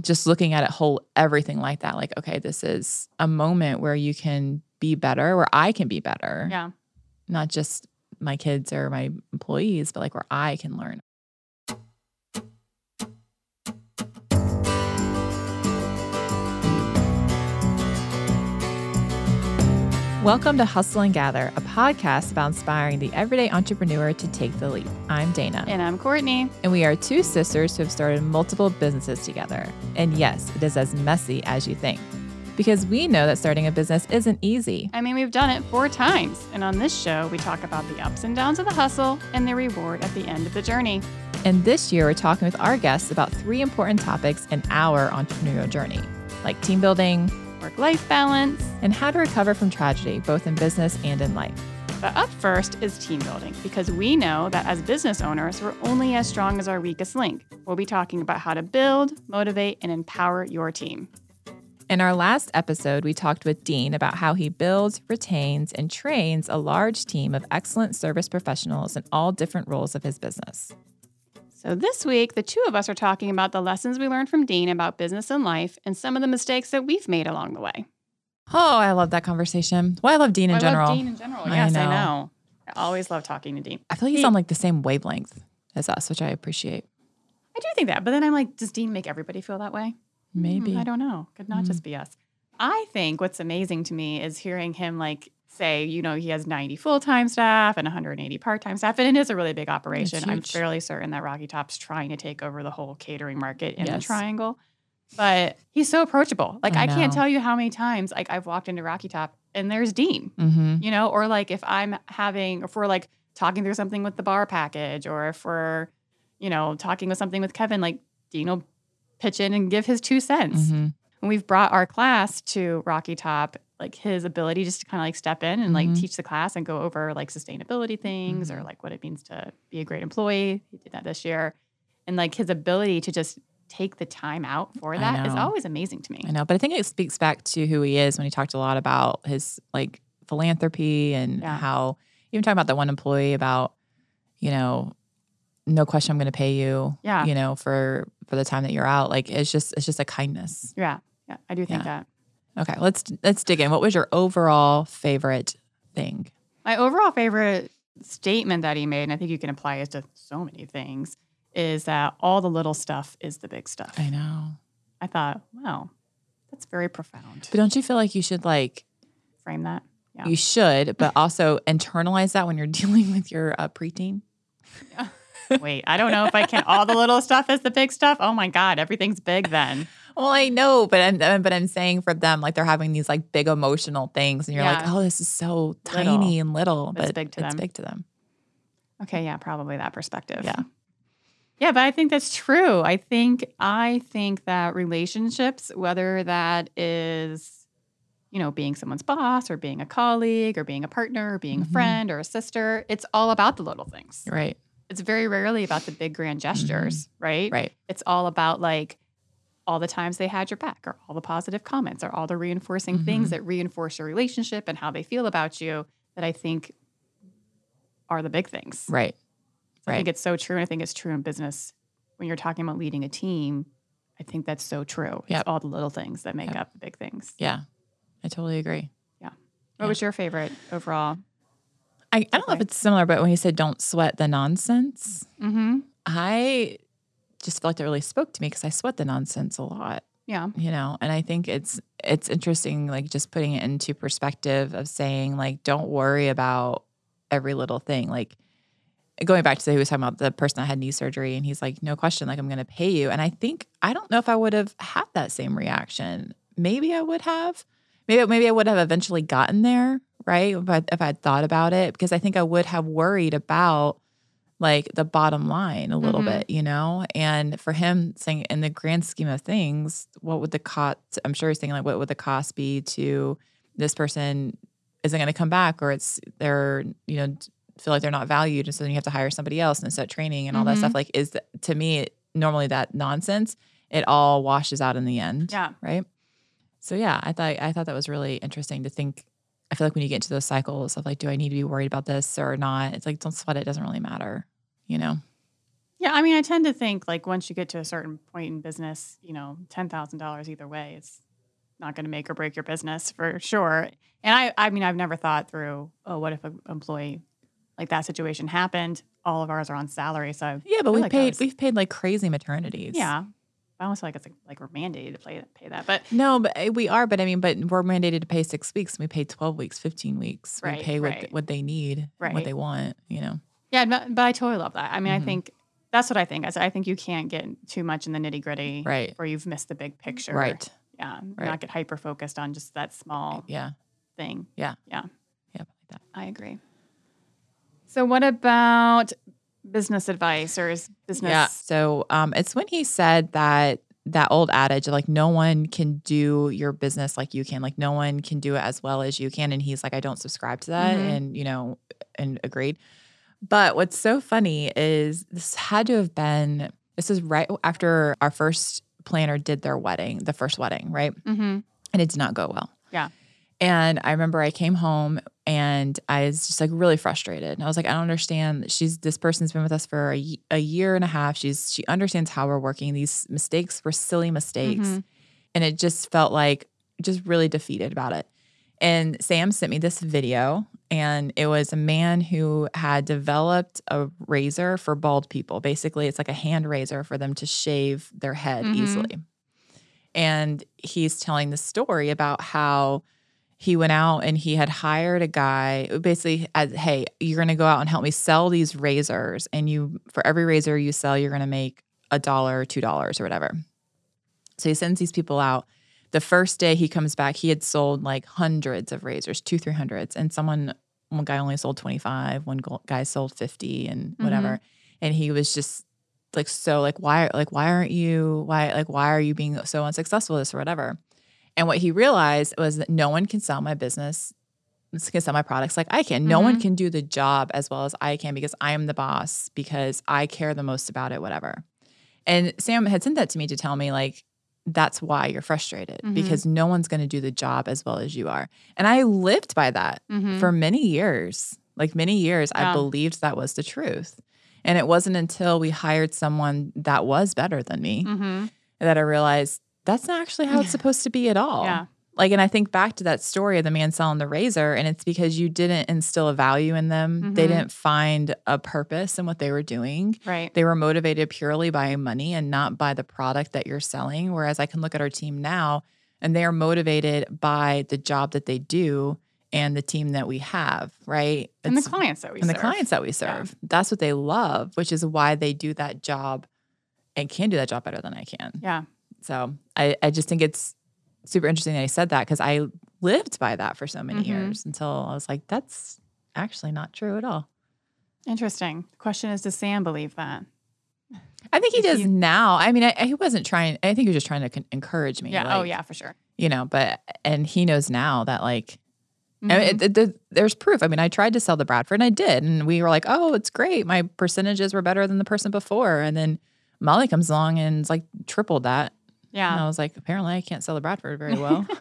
just looking at it whole everything like that. Like, okay, this is a moment where you can be better, where I can be better. Yeah. Not just my kids or my employees, but like where I can learn. Welcome to Hustle and Gather, a podcast about inspiring the everyday entrepreneur to take the leap. I'm Dana. And I'm Courtney. And we are two sisters who have started multiple businesses together. And yes, it is as messy as you think. Because we know that starting a business isn't easy. I mean, we've done it four times. And on this show, we talk about the ups and downs of the hustle and the reward at the end of the journey. And this year, we're talking with our guests about three important topics in our entrepreneurial journey, like team building, work life balance, and how to recover from tragedy, both in business and in life. But up first is team building, because we know that as business owners, we're only as strong as our weakest link. We'll be talking about how to build, motivate, and empower your team. In our last episode, we talked with Dean about how he builds, retains, and trains a large team of excellent service professionals in all different roles of his business. So, this week, the two of us are talking about the lessons we learned from Dean about business and life and some of the mistakes that we've made along the way. Oh, I love that conversation. Well, I love Dean in I general. Love Dean in general. Yes, I know. I know. I always love talking to Dean. I feel like he's he, on like the same wavelength as us, which I appreciate. I do think that, but then I'm like, does Dean make everybody feel that way? Maybe. Mm, I don't know. Could not mm. just be us. I think what's amazing to me is hearing him like say, you know, he has 90 full time staff and 180 part time staff, and it is a really big operation. I'm fairly certain that Rocky Top's trying to take over the whole catering market in yes. the triangle. But he's so approachable. Like, I, I, can't tell you how many times like I've walked into Rocky Top and there's Dean, mm-hmm. you know, or like if I'm having, if we're like talking through something with the bar package, or if we're, you know, talking with something with Kevin, like Dean will pitch in and give his two cents. Mm-hmm. When we've brought our class to Rocky Top like his ability just to kind of like step in and like mm-hmm. teach the class and go over like sustainability things mm-hmm. or like what it means to be a great employee. He did that this year. And like his ability to just take the time out for that is always amazing to me. I know, but I think it speaks back to who he is when he talked a lot about his like philanthropy and yeah. how even talking about that one employee about, you know, no question I'm going to pay you. Yeah. You know, for for the time that you're out. Like it's just it's just a kindness. Yeah. Yeah. I do think yeah. that. Okay, let's let's dig in. What was your overall favorite thing? My overall favorite statement that he made, and I think you can apply it to so many things, is that all the little stuff is the big stuff. I know. I thought, wow, that's very profound. But don't you feel like you should like frame that? Yeah. You should, but also internalize that when you're dealing with your uh, preteen. Yeah. Wait, I don't know if I can. All the little stuff is the big stuff. Oh my God, everything's big then. Well, I know, but I'm but I'm saying for them, like they're having these like big emotional things, and you're yeah. like, oh, this is so little. tiny and little, but it's big to it's them. big to them. Okay, yeah, probably that perspective. Yeah. Yeah, but I think that's true. I think I think that relationships, whether that is, you know, being someone's boss or being a colleague or being a partner or being mm-hmm. a friend or a sister, it's all about the little things. Right. It's very rarely about the big grand gestures, mm-hmm. right? Right. It's all about like all the times they had your back or all the positive comments or all the reinforcing mm-hmm. things that reinforce your relationship and how they feel about you that I think are the big things. Right. So right. I think it's so true. And I think it's true in business when you're talking about leading a team. I think that's so true. Yep. It's all the little things that make yep. up the big things. Yeah. I totally agree. Yeah. What yeah. was your favorite overall? I, I don't know if it's similar, but when you said don't sweat the nonsense, mm-hmm. I just felt like that really spoke to me because I sweat the nonsense a lot. Yeah. You know, and I think it's it's interesting like just putting it into perspective of saying like don't worry about every little thing. Like going back to the, he was talking about the person that had knee surgery and he's like no question like I'm going to pay you and I think I don't know if I would have had that same reaction. Maybe I would have. Maybe maybe I would have eventually gotten there, right? But if I'd thought about it because I think I would have worried about like the bottom line a little Mhm. bit, you know? And for him saying in the grand scheme of things, what would the cost I'm sure he's thinking like what would the cost be to this person isn't going to come back or it's they're, you know, feel like they're not valued and so then you have to hire somebody else and set training and all that Mhm. stuff like is th- to me normally that nonsense it all washes out in the end Yeah. right so yeah i thought i thought that was really interesting to think i feel like when you get into those cycles of like do i need to be worried about this or not it's like don't sweat it, it doesn't really matter you know Yeah, I mean, I tend to think like once you get to a certain point in business, you know, ten thousand dollars either way is not going to make or break your business for sure. And I, I mean, I've never thought through, oh, what if an employee like that situation happened? All of ours are on salary, so yeah but we've like paid was- we've paid like crazy maternities yeah. I almost feel like it's like, like we're mandated to pay pay that, but no but uh, we are but i mean but we're mandated to pay six weeks we pay 12 weeks 15 weeks Right, we pay what, right. what they need right. what they want you know yeah, but, but I totally love that. I mean, Mhm. I think that's what I think. I I think you can't get too much in the nitty gritty, Right. Where you've missed the big picture, right Yeah, Right. not get hyper focused on just that small yeah thing. yeah Yeah. yeah like that I agree. So, what about business advice or is business? Yeah. So um, it's when he said that that old adage, like no one can do your business like you can, like no one can do it as well as you can. And he's like, I don't subscribe to that, Mhm. and you know, and agreed. But what's so funny is this had to have been. This is right after our first planner did their wedding, the first wedding, right? Mm-hmm. and it did not go well. Yeah. And I remember I came home and I was just like really frustrated. And I was like, I don't understand. She's this person's been with us for a, a year and a half. She's she understands how we're working. These mistakes were silly mistakes. Mhm. And it just felt like just really defeated about it. And Sam sent me this video, and it was a man who had developed a razor for bald people. Basically, it's like a hand razor for them to shave their head Mhm. easily. And he's telling the story about how he went out and he had hired a guy basically as hey you're going to go out and help me sell these razors and you for every razor you sell you're going to make a dollar two dollars or whatever. So he sends these people out. The first day he comes back he had sold like hundreds of razors two three hundreds and someone one guy only sold 25 one guy sold 50 and mm-hmm. whatever. And he was just like so like why like why aren't you why like why are you being so unsuccessful this or whatever and what he realized was that no one can sell my business can sell my products like I can. No one Mhm. can do the job as well as I can because I am the boss, because I care the most about it, whatever. And Sam had sent that to me to tell me, like, that's why you're frustrated Mhm. because no one's going to do the job as well as you are. And I lived by that Mhm. for many years. Like many years, I believed that was the truth. And it wasn't until we hired someone that was better than me Mhm. that I realized that's not actually how it's supposed to be at all. Yeah. Like, and I think back to that story of the man selling the razor, and it's because you didn't instill a value in them. They Mhm. didn't find a purpose in what they were doing. Right. They were motivated purely by money and not by the product that you're selling. Whereas I can look at our team now and they are motivated by the job that they do and the team that we have, right? and the clients that we and the clients that we serve. That's what they love, which is why they do that job and can do that job better than I can. Yeah. So I, I just think it's super interesting that he said that because I lived by that for so many Mhm. years until I was like, that's actually not true at all. Interesting. The question is, does Sam believe that? I think he If does you- now. I mean, I, he wasn't trying. I think he was just trying to con- encourage me. Yeah. oh, yeah, for sure. You know, but and he knows now that like I mean, Mhm. it, it- the- there's proof. I mean, I tried to sell the Bradford and I did, and we were like, "Oh, it's great. My percentages were better than the person before." And then Molly comes along and it's like tripled that. And yeah. I was like, "Apparently, I can't sell the Bradford very well.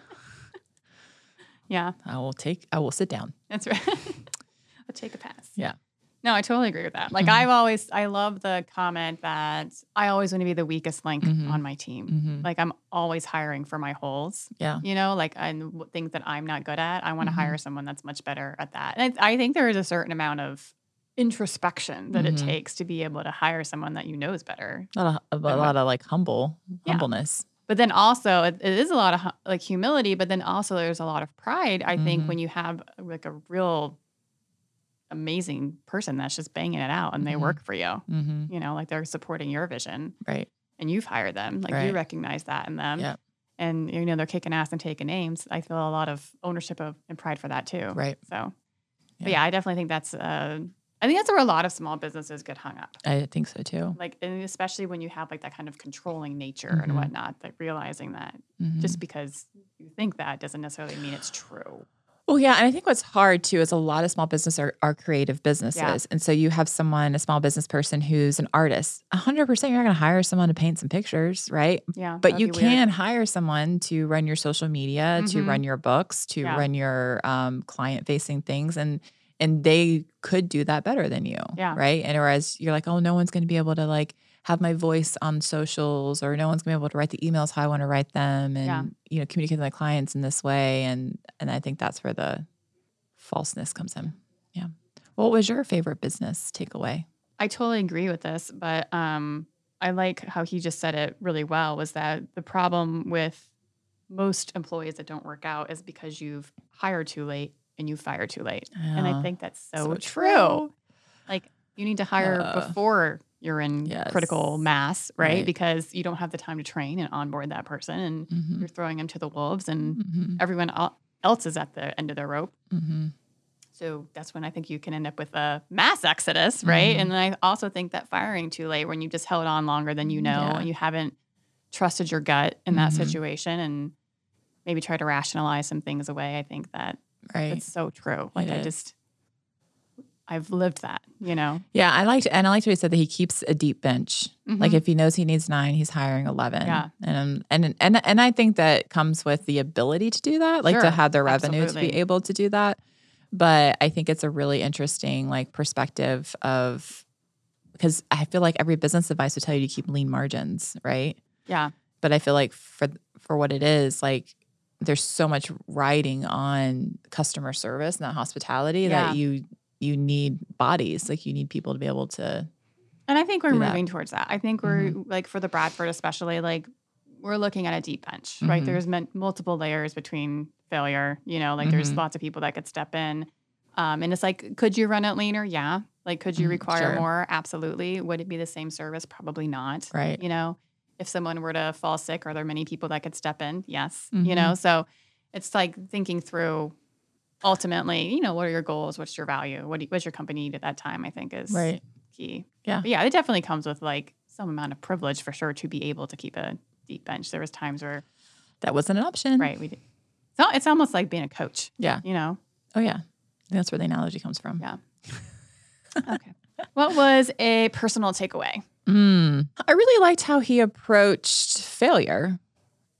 Yeah. I will take. I will sit down." That's right. I'll take a pass. Yeah. No, I totally agree with that. Like Mhm. I've always, I love the comment that I always want to be the weakest link Mhm. on my team. hmm Like I'm always hiring for my holes. Yeah. You know, like and things that I'm not good at, I want to Mhm. hire someone that's much better at that. And I think there is a certain amount of introspection that Mhm. it takes to be able to hire someone that you know is better. A lot of, a what- lot of like humble Yeah. humbleness. But then also, it, it is a lot of like humility, but then also there's a lot of pride. I think Mhm. when you have like a real amazing person that's just banging it out and they Mhm. work for you, hmm you know, like they're supporting your vision Right. and you've hired them, like you recognize that in them. Yep. And you know they're kicking ass and taking names. I feel a lot of ownership of and pride for that too. Right. So, but Yeah. yeah, I definitely think that's uh, I think that's where a lot of small businesses get hung up. I think so too. Like, and especially when you have like that kind of controlling nature Mhm. and whatnot, like realizing that Mhm. just because you think that doesn't necessarily mean it's true. Well, yeah, and I think what's hard too is a lot of small business are, are creative businesses, and so you have someone, a small business person who's an artist. hundred percent, you're not going to hire someone to paint some pictures, right? Yeah. But you weird. can hire someone to run your social media, to Mhm. run your books, to Yeah. run your um, client-facing things, and and they could do that better than you, Yeah. right? And whereas you're like, oh, no one's going to be able to like have my voice on socials, or no one's going to be able to write the emails how I want to write them, and Yeah. you know, communicate with my clients in this way, and and I think that's where the falseness comes in. Yeah. What was your favorite business takeaway? I totally agree with this, but um, I like how he just said it really well. Was that the problem with most employees that don't work out is because you've hired too late and you fire too late, and I think that's so, so true. true. Like you need to hire Uh, before you're in critical mass, right? Right. Because you don't have the time to train and onboard that person, and Mhm. you're throwing them to the wolves, and Mhm. everyone else is at the end of their rope. Mhm. So that's when I think you can end up with a mass exodus, right? Mhm. And I also think that firing too late when you just held on longer than you know Yeah. and you haven't trusted your gut in that Mhm. situation and maybe try to rationalize some things away. I think that Right. it's so true. Like I is. just I've lived that, you know. Yeah, I liked and I liked what he said that he keeps a deep bench. Like Mhm. if he knows he needs nine, he's hiring eleven. Yeah. and and and and I think that comes with the ability to do that, like to have the revenue to be able to do that. But I think it's a really interesting like perspective of because I feel like every business advice would tell you to keep lean margins, right? Yeah. But I feel like for for what it is, like there's so much riding on customer service and that hospitality Yeah. that you you need bodies, like you need people to be able to And I think we're do that. moving towards that. I think we're like for the Bradford especially like we're looking at a deep bench, right? Mhm. There's multiple layers between failure, you know, like there's Mhm. lots of people that could step in. Um, and it's like, could you run it leaner? Yeah. Like, could you Mhm, require sure. more? Absolutely. Would it be the same service? Probably not. Right. You know, if someone were to fall sick, are there many people that could step in? Yes. Mhm. You know, so it's like thinking through ultimately, you know, what are your goals? What's your value? What do you, what's your company need at that time? I think is right. key. Yeah. But yeah, it definitely comes with like some amount of privilege for sure to be able to keep a deep bench. There was times where, That wasn't an option. right, we did. So it's almost like being a coach, Yeah. you know? Oh yeah. That's where the analogy comes from. Yeah. okay. What was a personal takeaway? Mm. I really liked how he approached failure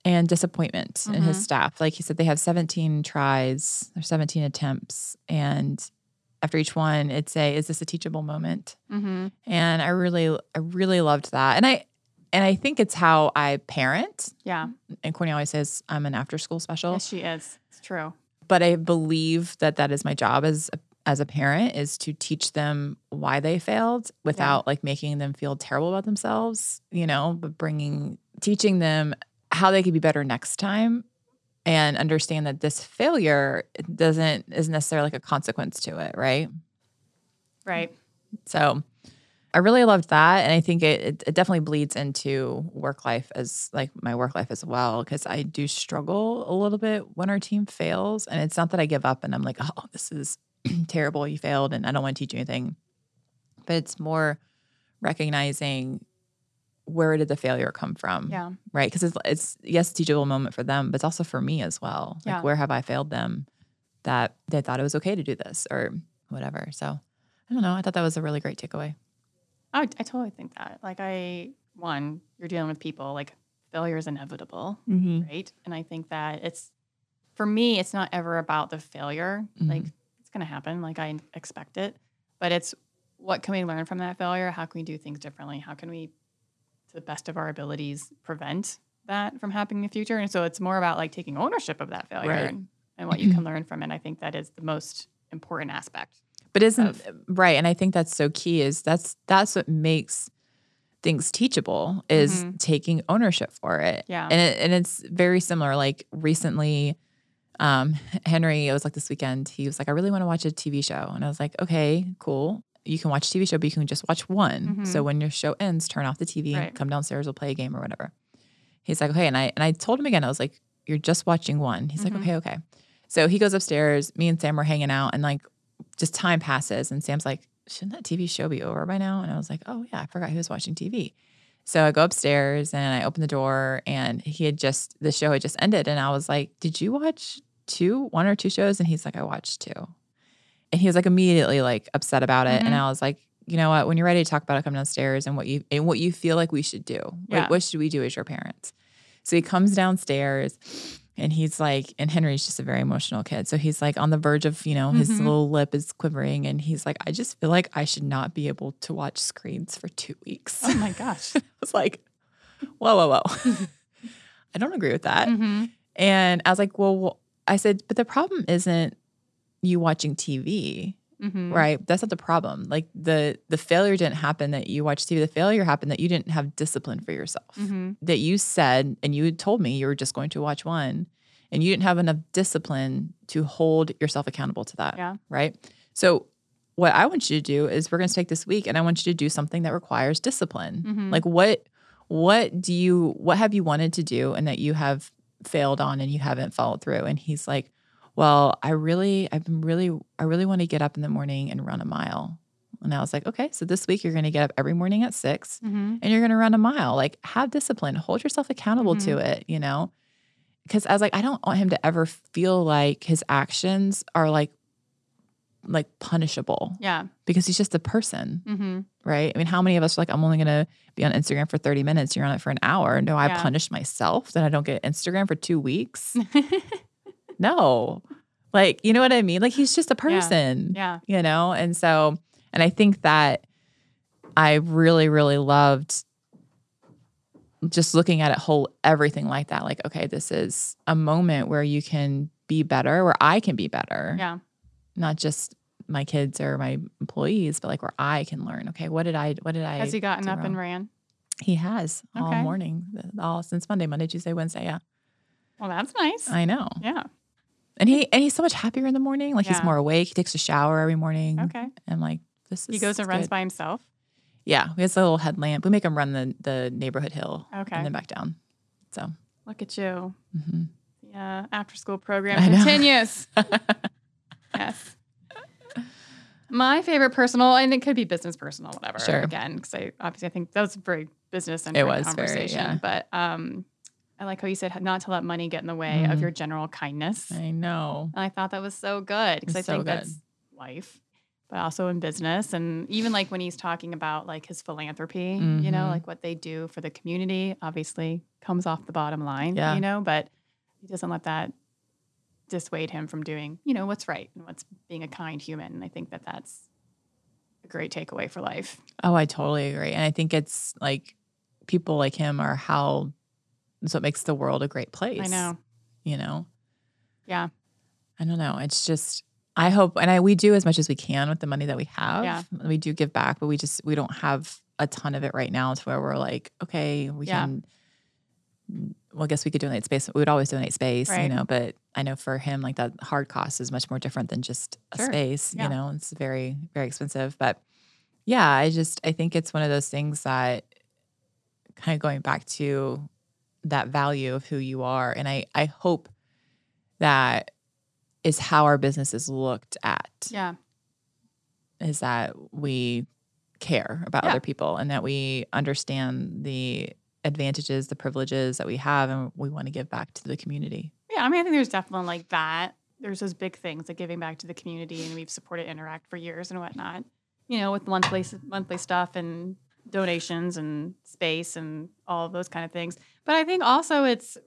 and disappointment in his Mhm. staff. Like he said, they have 17 tries, or 17 attempts, and after each one, it's a is this a teachable moment? Mm-hmm. And I really, I really loved that. And I, and I think it's how I parent. Yeah. And Courtney always says I'm an after school special. Yes, she is. It's true. but I believe that that is my job as a, as a parent is to teach them why they failed without like making them feel terrible about themselves, you know, but bringing teaching them how they could be better next time and understand that this failure doesn't isn't necessarily like a consequence to it, right? Right. So I really loved that. And I think it, it, it definitely bleeds into work life as like my work life as well. Cause I do struggle a little bit when our team fails. And it's not that I give up and I'm like, oh, this is terrible. You failed and I don't want to teach you anything. But it's more recognizing where did the failure come from? Yeah. Right. Cause it's, it's yes, teachable moment for them, but it's also for me as well. Like Yeah. where have I failed them that they thought it was okay to do this or whatever. So I don't know. I thought that was a really great takeaway. I, I totally think that. Like, I, one, you're dealing with people, like, failure is inevitable, Mm-hmm. right? And I think that it's, for me, it's not ever about the failure. Like, Mhm. It's going to happen. Like, I expect it. But it's what can we learn from that failure? How can we do things differently? How can we, to the best of our abilities, prevent that from happening in the future? And so it's more about like taking ownership of that failure Right. and, and what you can learn from it. I think that is the most important aspect. But isn't of- right? And I think that's so key. Is that's that's what makes things teachable is Mhm. taking ownership for it. Yeah. And it, and it's very similar. Like recently, um, Henry, it was like this weekend. He was like, "I really want to watch a TV show," and I was like, "Okay, cool." You can watch a TV show, but you can just watch one. Mhm. So when your show ends, turn off the TV, Right. come downstairs, we'll play a game or whatever. He's like, okay. And I and I told him again, I was like, you're just watching one. He's Mhm. like, okay, okay. So he goes upstairs. Me and Sam were hanging out, and like, just time passes, and Sam's like, shouldn't that TV show be over by now? And I was like, oh, yeah, I forgot he was watching TV. So I go upstairs and I open the door and he had just, the show had just ended. And I was like, did you watch two, one or two shows? And he's like, I watched two. And he was like immediately like upset about it. Mm-hmm. And I was like, you know what? When you're ready to talk about it, come downstairs and what you and what you feel like we should do. Yeah. What, what should we do as your parents? So he comes downstairs and he's like, and Henry's just a very emotional kid. So he's like on the verge of, you know, his mm-hmm. little lip is quivering. And he's like, I just feel like I should not be able to watch screens for two weeks. Oh my gosh. I was like, whoa, whoa, whoa. I don't agree with that. Mm-hmm. And I was like, well, I said, but the problem isn't you watching TV. Mm-hmm. Right. That's not the problem. Like the the failure didn't happen that you watched TV. The failure happened that you didn't have discipline for yourself. Mm-hmm. That you said and you told me you were just going to watch one and you didn't have enough discipline to hold yourself accountable to that. Yeah. Right. So what I want you to do is we're going to take this week and I want you to do something that requires discipline. Mm-hmm. Like what what do you what have you wanted to do and that you have failed on and you haven't followed through? And he's like, well, I really, I've been really, I really want to get up in the morning and run a mile. And I was like, okay, so this week you're going to get up every morning at 6 mm-hmm. and you're going to run a mile. Like, have discipline, hold yourself accountable mm-hmm. to it, you know? Because I was like, I don't want him to ever feel like his actions are like, like punishable. Yeah. Because he's just a person. Mm-hmm. Right. I mean, how many of us are like, I'm only going to be on Instagram for 30 minutes. You're on it for an hour. No, I yeah. punish myself that I don't get Instagram for two weeks. no. Like, you know what I mean? Like he's just a person. Yeah. yeah. You know? And so, and I think that I really, really loved just looking at it whole everything like that. Like, okay, this is a moment where you can be better, where I can be better. Yeah. Not just my kids or my employees, but like where I can learn. Okay, what did I what did I Has he gotten up wrong? and ran? He has okay. all morning, all since Monday, Monday, Tuesday, Wednesday. Yeah. Well, that's nice. I know. Yeah. And he and he's so much happier in the morning. Like yeah. he's more awake. He takes a shower every morning. Okay. And like this is He goes and good. runs by himself. Yeah. We have a little headlamp. We make him run the the neighborhood hill. Okay. And then back down. So look at you. Mm-hmm. Yeah. After school program continues. yes. My favorite personal, and it could be business personal, whatever. Sure. Again, because I obviously I think that was a very business and conversation. Very, yeah. But um, I like how you said not to let money get in the way mm. of your general kindness. I know. And I thought that was so good because I so think good. that's life, but also in business. And even like when he's talking about like his philanthropy, mm-hmm. you know, mm-hmm. like what they do for the community, obviously comes off the bottom line, yeah. you know, but he doesn't let that dissuade him from doing, you know, what's right and what's being a kind human. And I think that that's a great takeaway for life. Oh, I totally agree. And I think it's like people like him are how so it makes the world a great place. I know. You know? Yeah. I don't know. It's just I hope and I we do as much as we can with the money that we have. Yeah. We do give back, but we just we don't have a ton of it right now to where we're like, okay, we yeah. can well, I guess we could donate space. We would always donate space, right. you know, but I know for him, like that hard cost is much more different than just a sure. space, yeah. you know, it's very, very expensive. But yeah, I just, I think it's one of those things that kind of going back to that value of who you are. And I, I hope that is how our business is looked at. Yeah. Is that we care about yeah. other people and that we understand the advantages, the privileges that we have, and we want to give back to the community. Yeah, I mean, I think there's definitely like that. There's those big things like giving back to the community, and we've supported Interact for years and whatnot. You know, with monthly monthly stuff and donations and space and all of those kind of things. But I think also it's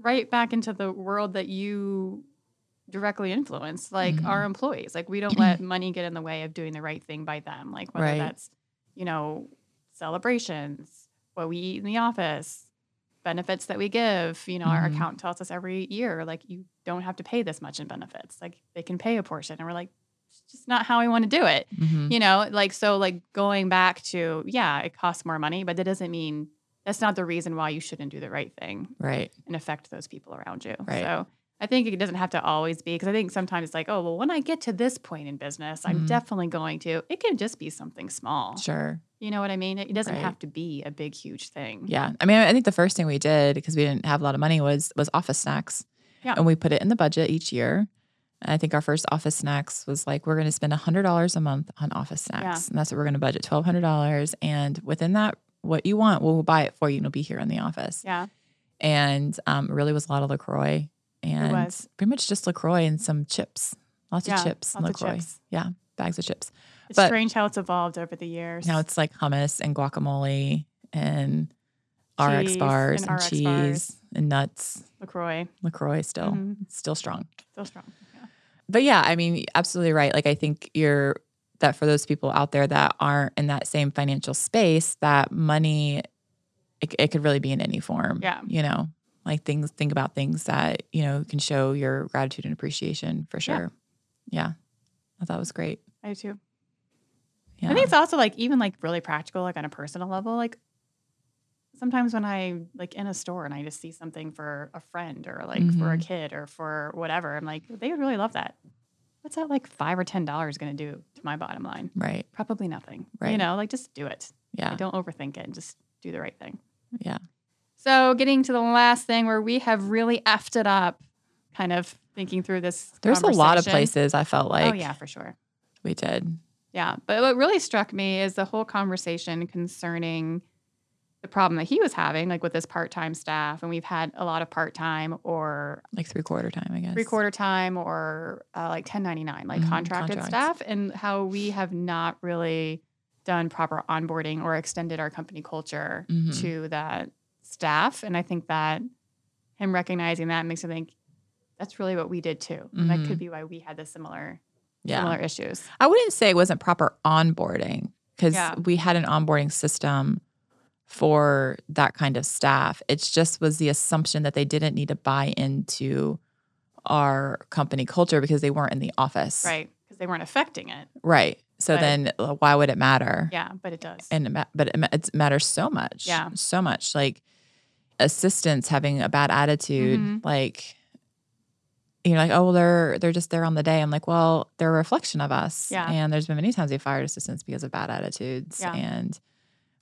right back into the world that you directly influence, like mm-hmm. our employees. Like we don't let money get in the way of doing the right thing by them. Like whether right. that's, you know, celebrations, what we eat in the office, benefits that we give. You know, mm-hmm. our accountant tells us every year, like you don't have to pay this much in benefits. Like they can pay a portion. And we're like, it's just not how I want to do it. Mm-hmm. You know, like so like going back to, yeah, it costs more money, but that doesn't mean that's not the reason why you shouldn't do the right thing. Right. And affect those people around you. Right. So I think it doesn't have to always be because I think sometimes it's like, oh, well, when I get to this point in business, I'm mm-hmm. definitely going to. It can just be something small. Sure. You know what I mean? It doesn't right. have to be a big, huge thing. Yeah. I mean, I think the first thing we did because we didn't have a lot of money was was office snacks. Yeah. And we put it in the budget each year I think our first office snacks was like, we're going to spend $100 a month on office snacks. Yeah. And that's what we're going to budget $1,200. And within that, what you want, we'll buy it for you and it'll be here in the office. Yeah. And um, really was a lot of LaCroix and pretty much just LaCroix and some chips. Lots Yeah, of chips and lots LaCroix. chips. Yeah, bags of chips. It's But- strange how it's evolved over the years. Now it's like hummus and guacamole and RX bars and and, RX cheese bars. and nuts. LaCroix, LaCroix still, Mhm. still strong. still strong. Yeah. but yeah, I mean, absolutely right. Like I think you're that for those people out there that aren't in that same financial space, that money it, it could really be in any form. Yeah. You know, like things think about things that, you know, can show your gratitude and appreciation for Yeah. sure. Yeah. I thought it was great. I do too. Yeah. I think it's also like even like really practical, like on a personal level. Like sometimes when I like in a store and I just see something for a friend or like for a Mhm. kid or for whatever, I'm like, they would really love that. What's that like five or ten dollars going to do to my bottom line? right. Probably nothing. Right. You know, like just do it. Yeah. Like, don't overthink it and just do the right thing. Yeah. So getting to the last thing where we have really effed it up, kind of thinking through this. There's a lot of places I felt like oh yeah, for sure. we did. Yeah. But what really struck me is the whole conversation concerning the problem that he was having, like with this part time staff. And we've had a lot of part time or Like three quarter time, I guess. three quarter time or uh, like 1099, like Mhm, contracted contracts. staff, and how we have not really done proper onboarding or extended our company culture Mhm. to that staff. And I think that him recognizing that makes me think that's really what we did too. And that could be why we had the similar Yeah. similar issues. I wouldn't say it wasn't proper onboarding because Yeah. we had an onboarding system for that kind of staff. It just was the assumption that they didn't need to buy into our company culture because they weren't in the office. Right. Because they weren't affecting it. Right. So But- then uh, why would it matter? Yeah, but it does. And it ma- but it, ma- it matters so much. Yeah. So much. Like assistants having a bad attitude, Mhm. like you're like, oh, well, they're they're just there on the day. I'm like, well, they're a reflection of us. Yeah. And there's been many times we fired assistants because of bad attitudes Yeah. and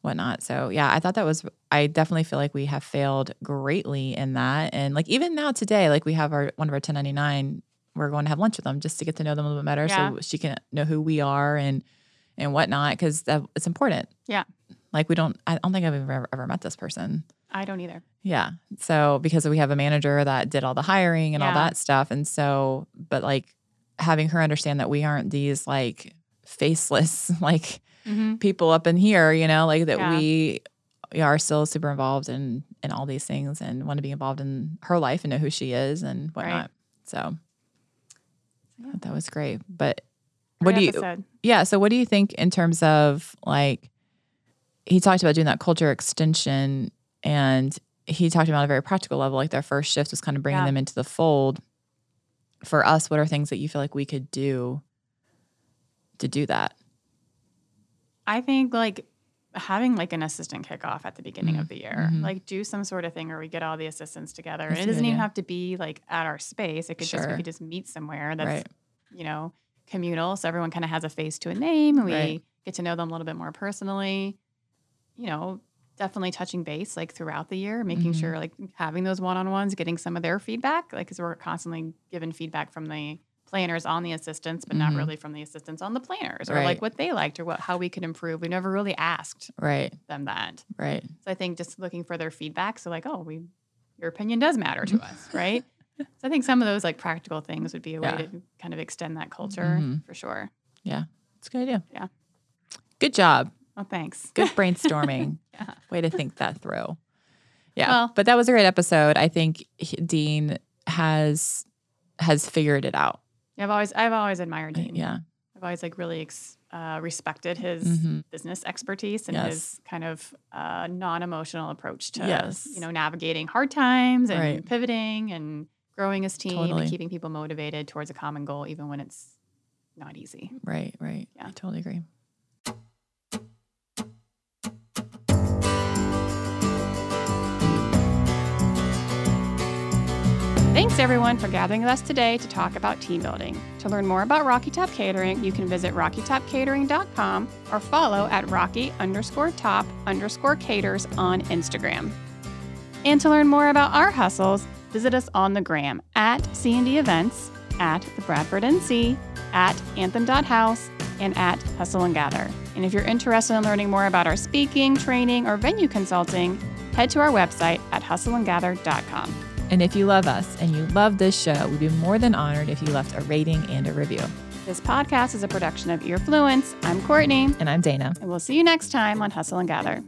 whatnot. So yeah, I thought that was I definitely feel like we have failed greatly in that. And like even now today, like we have our one of our 1099, we're going to have lunch with them just to get to know them a little bit better Yeah. so she can know who we are and and whatnot because it's important. Yeah. Like we don't. I don't think I've ever ever met this person. I don't either. Yeah. So because we have a manager that did all the hiring and all that stuff, and so but like having her understand that we aren't these like faceless like Mm-hmm. people up in here, you know, like that Yeah. we are still super involved in in all these things and want to be involved in her life and know who she is and Right. whatnot. So Yeah. that was great. But what do you? Episode. Yeah. So, what do you think in terms of like, he talked about doing that culture extension and he talked about a very practical level, like their first shift was kind of bringing Yeah. them into the fold. For us, what are things that you feel like we could do to do that? I think like having like an assistant kickoff at the beginning Mhm. of the year, Mhm. like do some sort of thing where we get all the assistants together. That's and it doesn't good even have to be like at our space. It could just we could just meet somewhere that's right. you know communal, so everyone kind of has a face to a name, and we Right. get to know them a little bit more personally. You know, definitely touching base like throughout the year, making Mhm. sure like having those one on ones, getting some of their feedback, like because we're constantly given feedback from the planners on the assistants, but not Mhm. really from the assistants on the planners or Right. like what they liked or what how we could improve. We never really asked Right. them that. Right. So I think just looking for their feedback. So like, oh, we your opinion does matter to us, right? So I think some of those like practical things would be a way Yeah. to kind of extend that culture Mhm. for sure. Yeah. It's a good idea. Yeah. Good job. Oh, thanks. Good brainstorming. Yeah. Way to think that through. Yeah. Well- but that was a great episode. I think he- Dean has has figured it out. I've always I've always admired Dean. Yeah. I've always like really ex- uh, respected his Mhm. business expertise and Yes. his kind of uh, non-emotional approach to Yes. you know navigating hard times and Right. pivoting and growing his team Totally. and keeping people motivated towards a common goal even when it's not easy. Right. Right. Yeah. I totally agree. Thanks everyone for gathering with us today to talk about team building. To learn more about Rocky Top Catering, you can visit rockytopcatering.com or follow at rocky underscore top underscore caters on Instagram. And to learn more about our hustles, visit us on the gram at C&D Events at the Bradford NC, at anthem.house, and at Hustle and Gather. And if you're interested in learning more about our speaking, training, or venue consulting, head to our website at hustleandgather.com. And if you love us and you love this show, we'd be more than honored if you left a rating and a review. This podcast is a production of Earfluence. I'm Courtney. And I'm Dana. And we'll see you next time on Hustle and Gather.